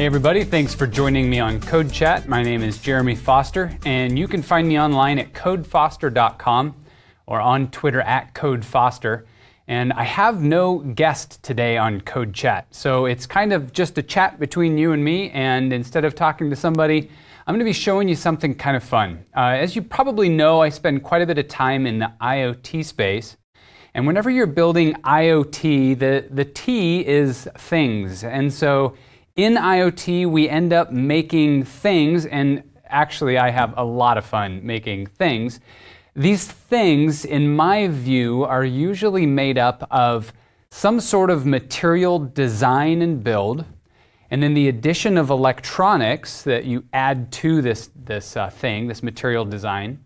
Hey, everybody, thanks for joining me on Code Chat. My name is Jeremy Foster, and you can find me online at codefoster.com or on Twitter at codefoster. And I have no guest today on Code Chat. So it's kind of just a chat between you and me. And instead of talking to somebody, I'm going to be showing you something kind of fun. Uh, as you probably know, I spend quite a bit of time in the IoT space. And whenever you're building IoT, the, the T is things. And so in IoT, we end up making things, and actually, I have a lot of fun making things. These things, in my view, are usually made up of some sort of material design and build, and then the addition of electronics that you add to this, this uh, thing, this material design.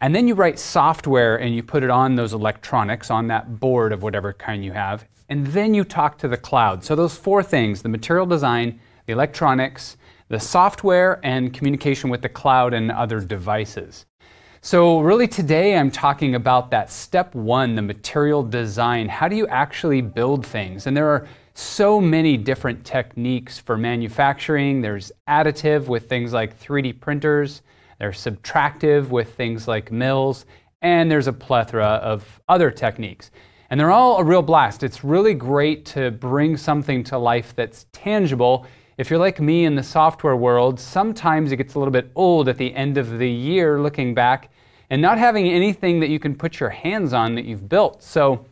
And then you write software and you put it on those electronics, on that board of whatever kind you have and then you talk to the cloud. So, those four things the material design, the electronics, the software, and communication with the cloud and other devices. So, really, today I'm talking about that step one, the material design. How do you actually build things? And there are so many different techniques for manufacturing. There's additive with things like 3D printers, there's subtractive with things like mills, and there's a plethora of other techniques. And they're all a real blast. It's really great to bring something to life that's tangible. If you're like me in the software world, sometimes it gets a little bit old at the end of the year looking back and not having anything that you can put your hands on that you've built. So,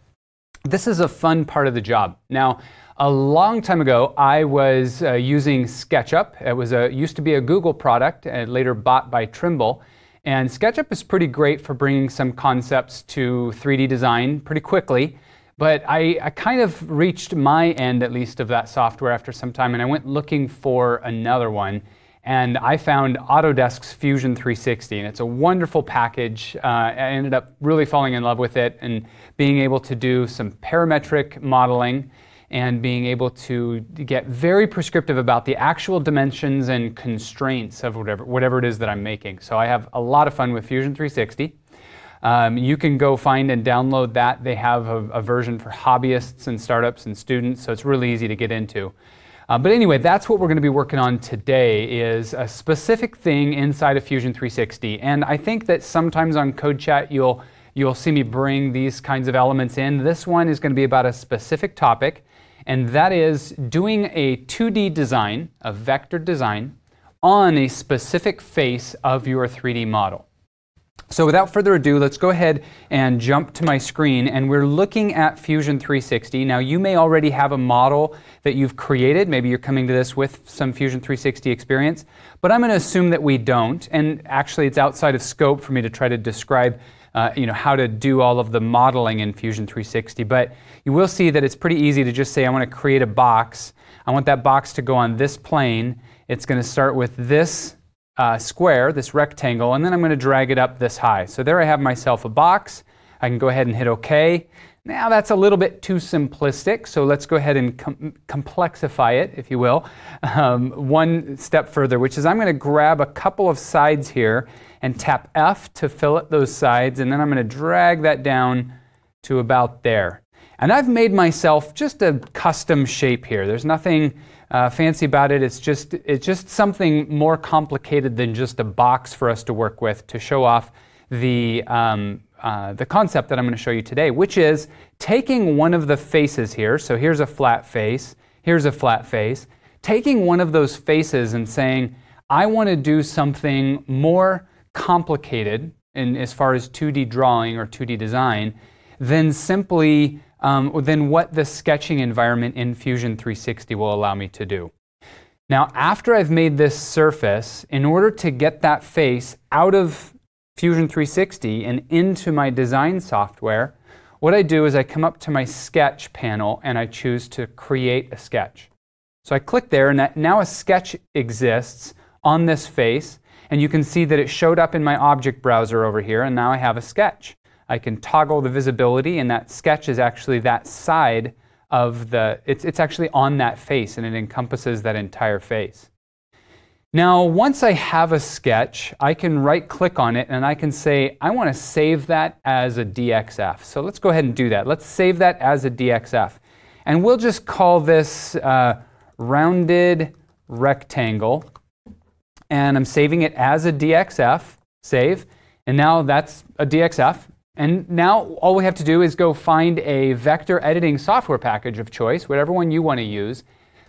this is a fun part of the job. Now, a long time ago, I was uh, using SketchUp. It was a used to be a Google product, and later bought by Trimble. And SketchUp is pretty great for bringing some concepts to 3D design pretty quickly. But I, I, kind of reached my end, at least, of that software after some time, and I went looking for another one. And I found Autodesk's Fusion 360, and it's a wonderful package. Uh, I ended up really falling in love with it and being able to do some parametric modeling and being able to get very prescriptive about the actual dimensions and constraints of whatever, whatever it is that I'm making. So I have a lot of fun with Fusion 360. Um, you can go find and download that. They have a, a, version for hobbyists and startups and students, so it's really easy to get into. Uh, but anyway, that's what we're going to be working on today is a specific thing inside of Fusion 360. And I think that sometimes on Code Chat you'll you'll see me bring these kinds of elements in. This one is going to be about a specific topic and that is doing a 2D design, a vector design, on a specific face of your 3D model. So without further ado, let's go ahead and jump to my screen and we're looking at Fusion 360. Now you may already have a model that you've created. Maybe you're coming to this with some Fusion 360 experience, but I'm going to assume that we don't. And actually it's outside of scope for me to try to describe uh, you know, how to do all of the modeling in Fusion 360. But you will see that it's pretty easy to just say, I want to create a box. I want that box to go on this plane. It's going to start with this uh, square, this rectangle, and then I'm going to drag it up this high. So there I have myself a box. I can go ahead and hit OK. Now that's a little bit too simplistic, so let's go ahead and com- complexify it, if you will, um, one step further, which is I'm going to grab a couple of sides here and tap F to fillet those sides, and then I'm going to drag that down to about there. And I've made myself just a custom shape here. There's nothing uh, fancy about it. It's just, it's just something more complicated than just a box for us to work with to show off the, um, uh, the concept that I'm going to show you today, which is taking one of the faces here. So here's a flat face, here's a flat face. Taking one of those faces and saying, I want to do something more complicated in, as far as 2D drawing or 2D design than simply um, than what the sketching environment in Fusion 360 will allow me to do. Now, after I've made this surface, in order to get that face out of Fusion 360 and into my design software, what I do is I come up to my sketch panel and I choose to create a sketch. So I click there, and now a sketch exists on this face. And you can see that it showed up in my object browser over here, and now I have a sketch. I can toggle the visibility, and that sketch is actually that side of the, it's, it's actually on that face, and it encompasses that entire face. Now, once I have a sketch, I can right click on it and I can say, I want to save that as a DXF. So let's go ahead and do that. Let's save that as a DXF. And we'll just call this uh, rounded rectangle. And I'm saving it as a DXF, save. And now that's a DXF. And now all we have to do is go find a vector editing software package of choice, whatever one you want to use,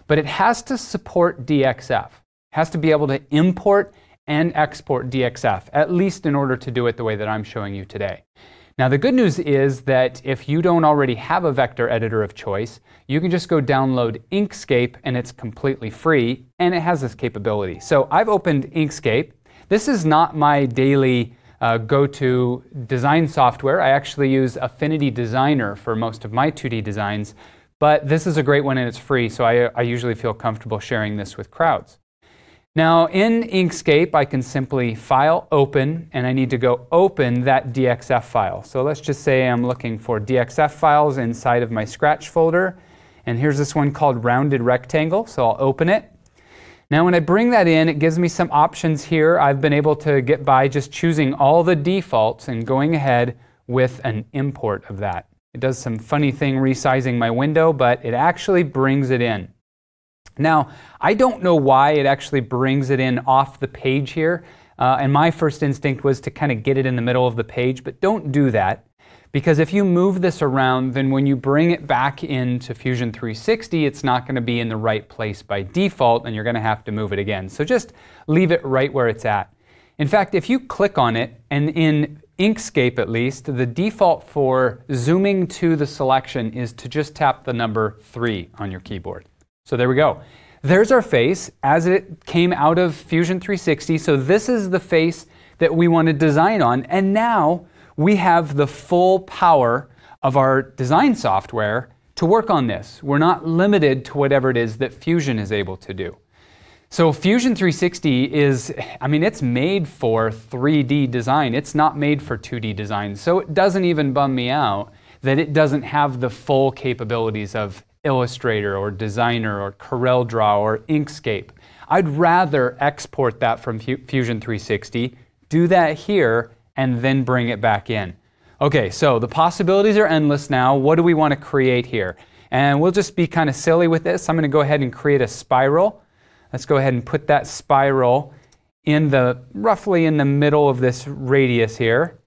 but it has to support DXF. It has to be able to import and export DXF, at least in order to do it the way that I'm showing you today. Now, the good news is that if you don't already have a vector editor of choice, you can just go download Inkscape and it's completely free and it has this capability. So I've opened Inkscape. This is not my daily uh, go to design software. I actually use Affinity Designer for most of my 2D designs, but this is a great one and it's free, so I, I usually feel comfortable sharing this with crowds. Now in Inkscape, I can simply File, Open, and I need to go open that DXF file. So let's just say I'm looking for DXF files inside of my Scratch folder. And here's this one called Rounded Rectangle, so I'll open it. Now when I bring that in, it gives me some options here. I've been able to get by just choosing all the defaults and going ahead with an import of that. It does some funny thing resizing my window, but it actually brings it in. Now, I don't know why it actually brings it in off the page here. Uh, and my first instinct was to kind of get it in the middle of the page, but don't do that. Because if you move this around, then when you bring it back into Fusion 360, it's not going to be in the right place by default, and you're going to have to move it again. So just leave it right where it's at. In fact, if you click on it, and in Inkscape at least, the default for zooming to the selection is to just tap the number 3 on your keyboard. So there we go. There's our face as it came out of Fusion 360. So this is the face that we want to design on. And now we have the full power of our design software to work on this. We're not limited to whatever it is that Fusion is able to do. So Fusion 360 is, I mean, it's made for 3D design. It's not made for 2D design. So it doesn't even bum me out that it doesn't have the full capabilities of Illustrator or Designer or CorelDRAW or Inkscape. I'd rather export that from Fusion 360, do that here, and then bring it back in. Okay, so the possibilities are endless now. What do we want to create here? And we'll just be kind of silly with this. I'm going to go ahead and create a spiral. Let's go ahead and put that spiral in the roughly in the middle of this radius here.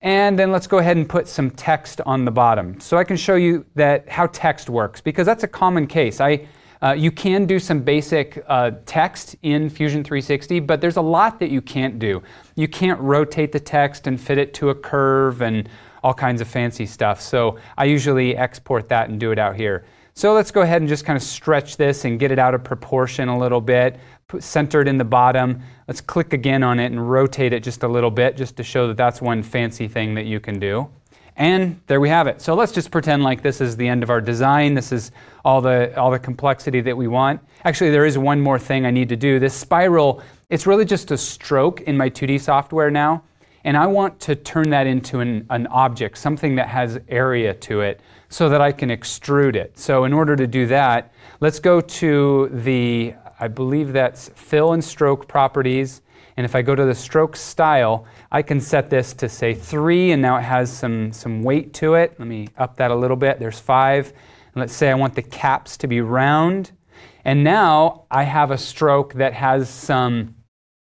And then let's go ahead and put some text on the bottom. So I can show you that how text works because that's a common case. I, uh, you can do some basic uh, text in Fusion 360, but there's a lot that you can't do. You can't rotate the text and fit it to a curve and all kinds of fancy stuff. So I usually export that and do it out here. So let's go ahead and just kind of stretch this and get it out of proportion a little bit, centered in the bottom. Let's click again on it and rotate it just a little bit just to show that that's one fancy thing that you can do. And there we have it. So let's just pretend like this is the end of our design. This is all the, all the complexity that we want. Actually, there is one more thing I need to do. This spiral, it's really just a stroke in my 2D software now. And I want to turn that into an, an object, something that has area to it so that I can extrude it. So in order to do that, let's go to the, I believe that's fill and stroke properties. And if I go to the stroke style, I can set this to say three, and now it has some, some weight to it. Let me up that a little bit. There's five. And let's say I want the caps to be round. And now I have a stroke that has some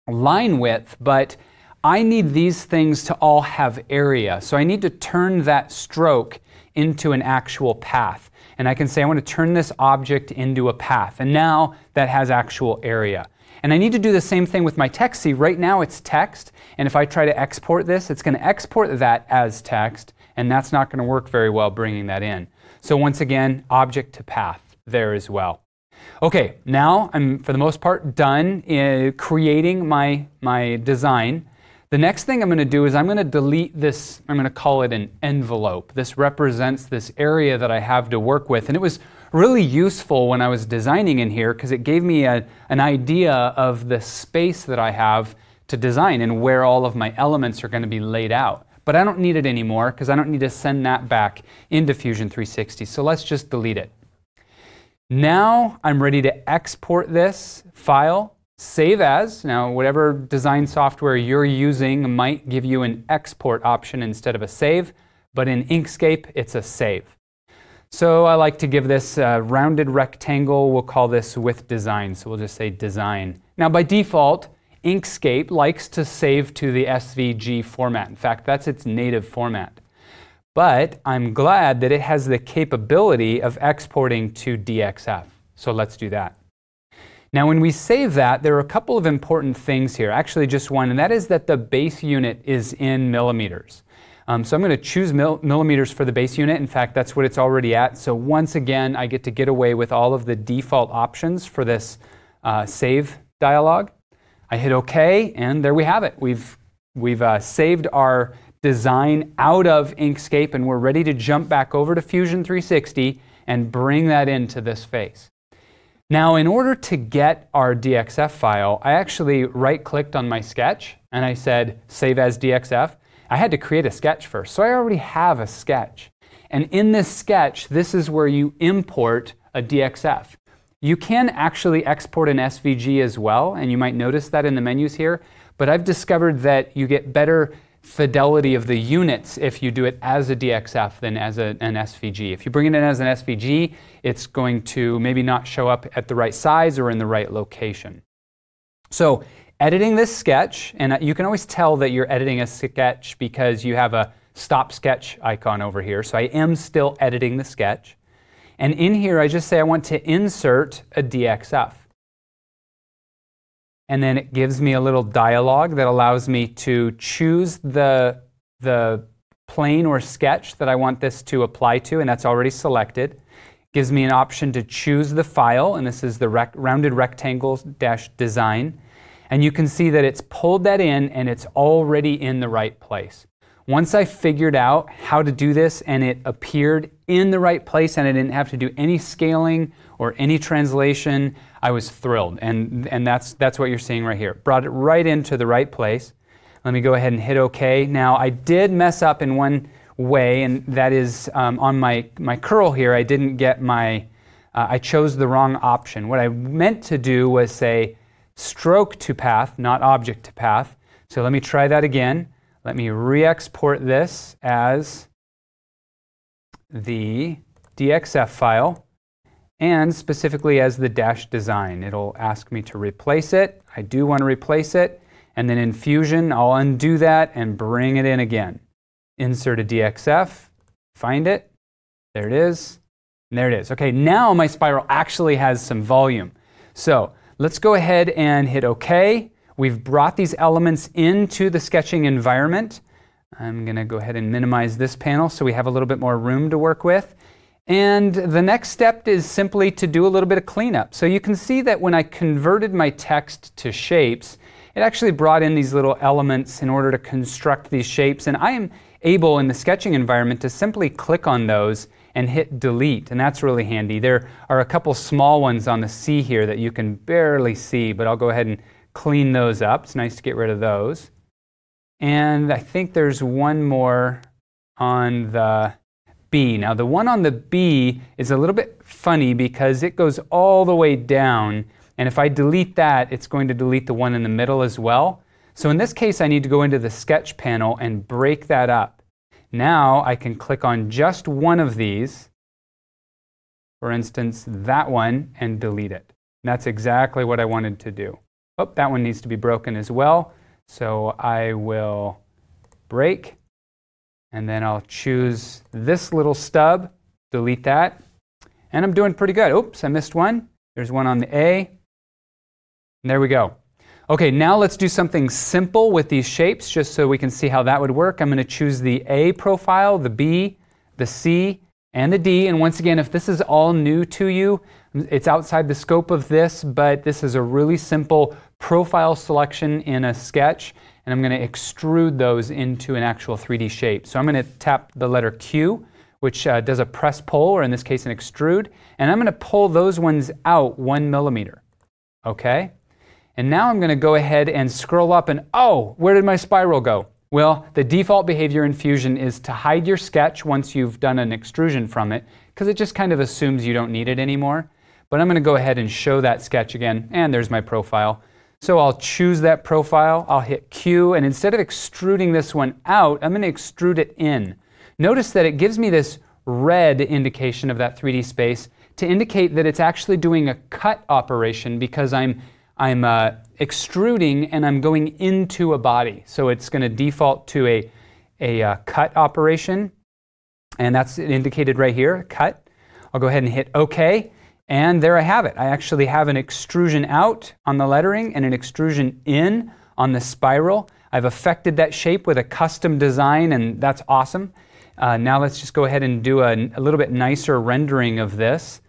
line width, but I need these things to all have area. So I need to turn that stroke into an actual path. And I can say I want to turn this object into a path. And now that has actual area. And I need to do the same thing with my text. See, right now it's text. And if I try to export this, it's going to export that as text. And that's not going to work very well bringing that in. So once again, object to path there as well. Okay, now I'm for the most part done eh, creating my, my design. The next thing I'm going to do is I'm going to delete this, I'm going to call it an envelope. This represents this area that I have to work with. And it was really useful when I was designing in here because it gave me a, an idea of the space that I have to design and where all of my elements are going to be laid out. But I don't need it anymore because I don't need to send that back into Fusion 360. So let's just delete it. Now I'm ready to export this file Save as, now whatever design software you're using might give you an export option instead of a save, but in Inkscape it's a save. So I like to give this a rounded rectangle. We'll call this with design. So we'll just say design. Now by default, Inkscape likes to save to the SVG format. In fact, that's its native format. But I'm glad that it has the capability of exporting to DXF. So let's do that. Now, when we save that, there are a couple of important things here. Actually, just one, and that is that the base unit is in millimeters. Um, so I'm going to choose mil millimeters for the base unit. In fact, that's what it's already at. So once again, I get to get away with all of the default options for this uh, save dialog. I hit OK, and there we have it. We've, we've uh, saved our design out of Inkscape, and we're ready to jump back over to Fusion 360 and bring that into this face. Now, in order to get our DXF file, I actually right-clicked on my sketch, and I said Save as DXF. I had to create a sketch first. So I already have a sketch. And in this sketch, this is where you import a DXF. You can actually export an SVG as well, and you might notice that in the menus here, but I've discovered that you get better fidelity of the units if you do it as a DXF than as a, an SVG. If you bring it in as an SVG, it's going to maybe not show up at the right size or in the right location. So editing this sketch, and uh, you can always tell that you're editing a sketch because you have a stop sketch icon over here. So I am still editing the sketch. And in here, I just say I want to insert a DXF. And then it gives me a little dialog that allows me to choose the, the plane or sketch that I want this to apply to, and that's already selected. Gives me an option to choose the file, and this is the rec rounded rectangles dash design. And you can see that it's pulled that in and it's already in the right place. Once I figured out how to do this and it appeared in the right place and I didn't have to do any scaling or any translation, I was thrilled. And, and that's, that's what you're seeing right here. Brought it right into the right place. Let me go ahead and hit OK. Now, I did mess up in one way, and that is um, on my, my curl here, I didn't get my, uh, I chose the wrong option. What I meant to do was say stroke to path, not object to path. So let me try that again. Let me re-export this as the DXF file and specifically as the dash design. It'll ask me to replace it. I do want to replace it. And then in Fusion, I'll undo that and bring it in again. Insert a DXF, find it. There it is. And there it is. Okay, now my spiral actually has some volume. So let's go ahead and hit OK. We've brought these elements into the sketching environment. I'm going to go ahead and minimize this panel so we have a little bit more room to work with. And the next step is simply to do a little bit of cleanup. So you can see that when I converted my text to shapes, it actually brought in these little elements in order to construct these shapes. And I am able in the sketching environment to simply click on those and hit delete. And that's really handy. There are a couple small ones on the C here that you can barely see, but I'll go ahead and clean those up. It's nice to get rid of those. And I think there's one more on the B. Now, the one on the B is a little bit funny because it goes all the way down. And if I delete that, it's going to delete the one in the middle as well. So in this case, I need to go into the sketch panel and break that up. Now I can click on just one of these, for instance, that one, and delete it. And that's exactly what I wanted to do. Oh, that one needs to be broken as well. So I will break, and then I'll choose this little stub, delete that, and I'm doing pretty good. Oops, I missed one. There's one on the A. And there we go. Okay, now let's do something simple with these shapes just so we can see how that would work. I'm going to choose the A profile, the B, the C, and the D. And once again, if this is all new to you, it's outside the scope of this, but this is a really simple profile selection in a sketch, and I'm going to extrude those into an actual 3D shape. So I'm going to tap the letter Q, which uh, does a press pull, or in this case, an extrude, and I'm going to pull those ones out one millimeter. Okay? And now I'm going to go ahead and scroll up, and oh, where did my spiral go? Well, the default behavior in Fusion is to hide your sketch once you've done an extrusion from it, because it just kind of assumes you don't need it anymore. But I'm going to go ahead and show that sketch again, and there's my profile. So I'll choose that profile, I'll hit Q, and instead of extruding this one out, I'm going to extrude it in. Notice that it gives me this red indication of that 3D space to indicate that it's actually doing a cut operation because I'm, I'm uh, extruding and I'm going into a body. So it's going to default to a, a uh, cut operation. And that's indicated right here, cut. I'll go ahead and hit OK. And there I have it. I actually have an extrusion out on the lettering and an extrusion in on the spiral. I've affected that shape with a custom design, and that's awesome. Uh, now let's just go ahead and do a, a, little bit nicer rendering of this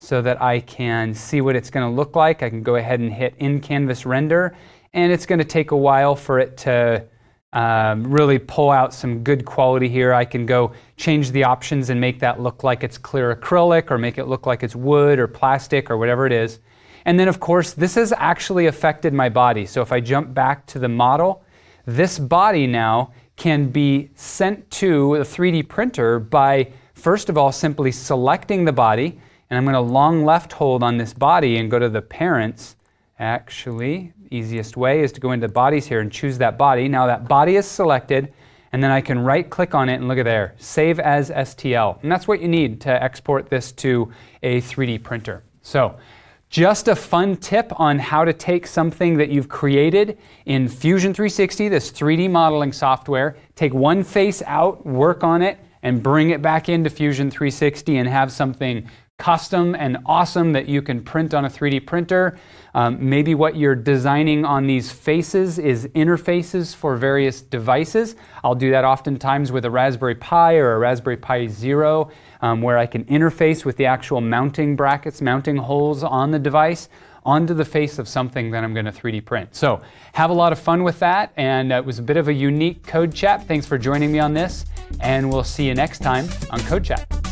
so that I can see what it's going to look like. I can go ahead and hit in canvas render, and it's going to take a while for it to um, really pull out some good quality here. I can go change the options and make that look like it's clear acrylic or make it look like it's wood or plastic or whatever it is. And then, of course, this has actually affected my body. So if I jump back to the model, this body now can be sent to a 3D printer by, first of all, simply selecting the body. And I'm going to long left hold on this body and go to the parents. Actually, easiest way is to go into the bodies here and choose that body. Now that body is selected, and then I can right click on it and look at there, save as STL. And that's what you need to export this to a 3D printer. So just a fun tip on how to take something that you've created in Fusion 360, this 3D modeling software, take one face out, work on it, and bring it back into Fusion 360 and have something custom and awesome that you can print on a 3D printer. Um, maybe what you're designing on these faces is interfaces for various devices. I'll do that oftentimes with a Raspberry Pi or a Raspberry Pi Zero, um, where I can interface with the actual mounting brackets, mounting holes on the device onto the face of something that I'm going to 3D print. So have a lot of fun with that, and it was a bit of a unique code chat. Thanks for joining me on this, and we'll see you next time on Code Chat.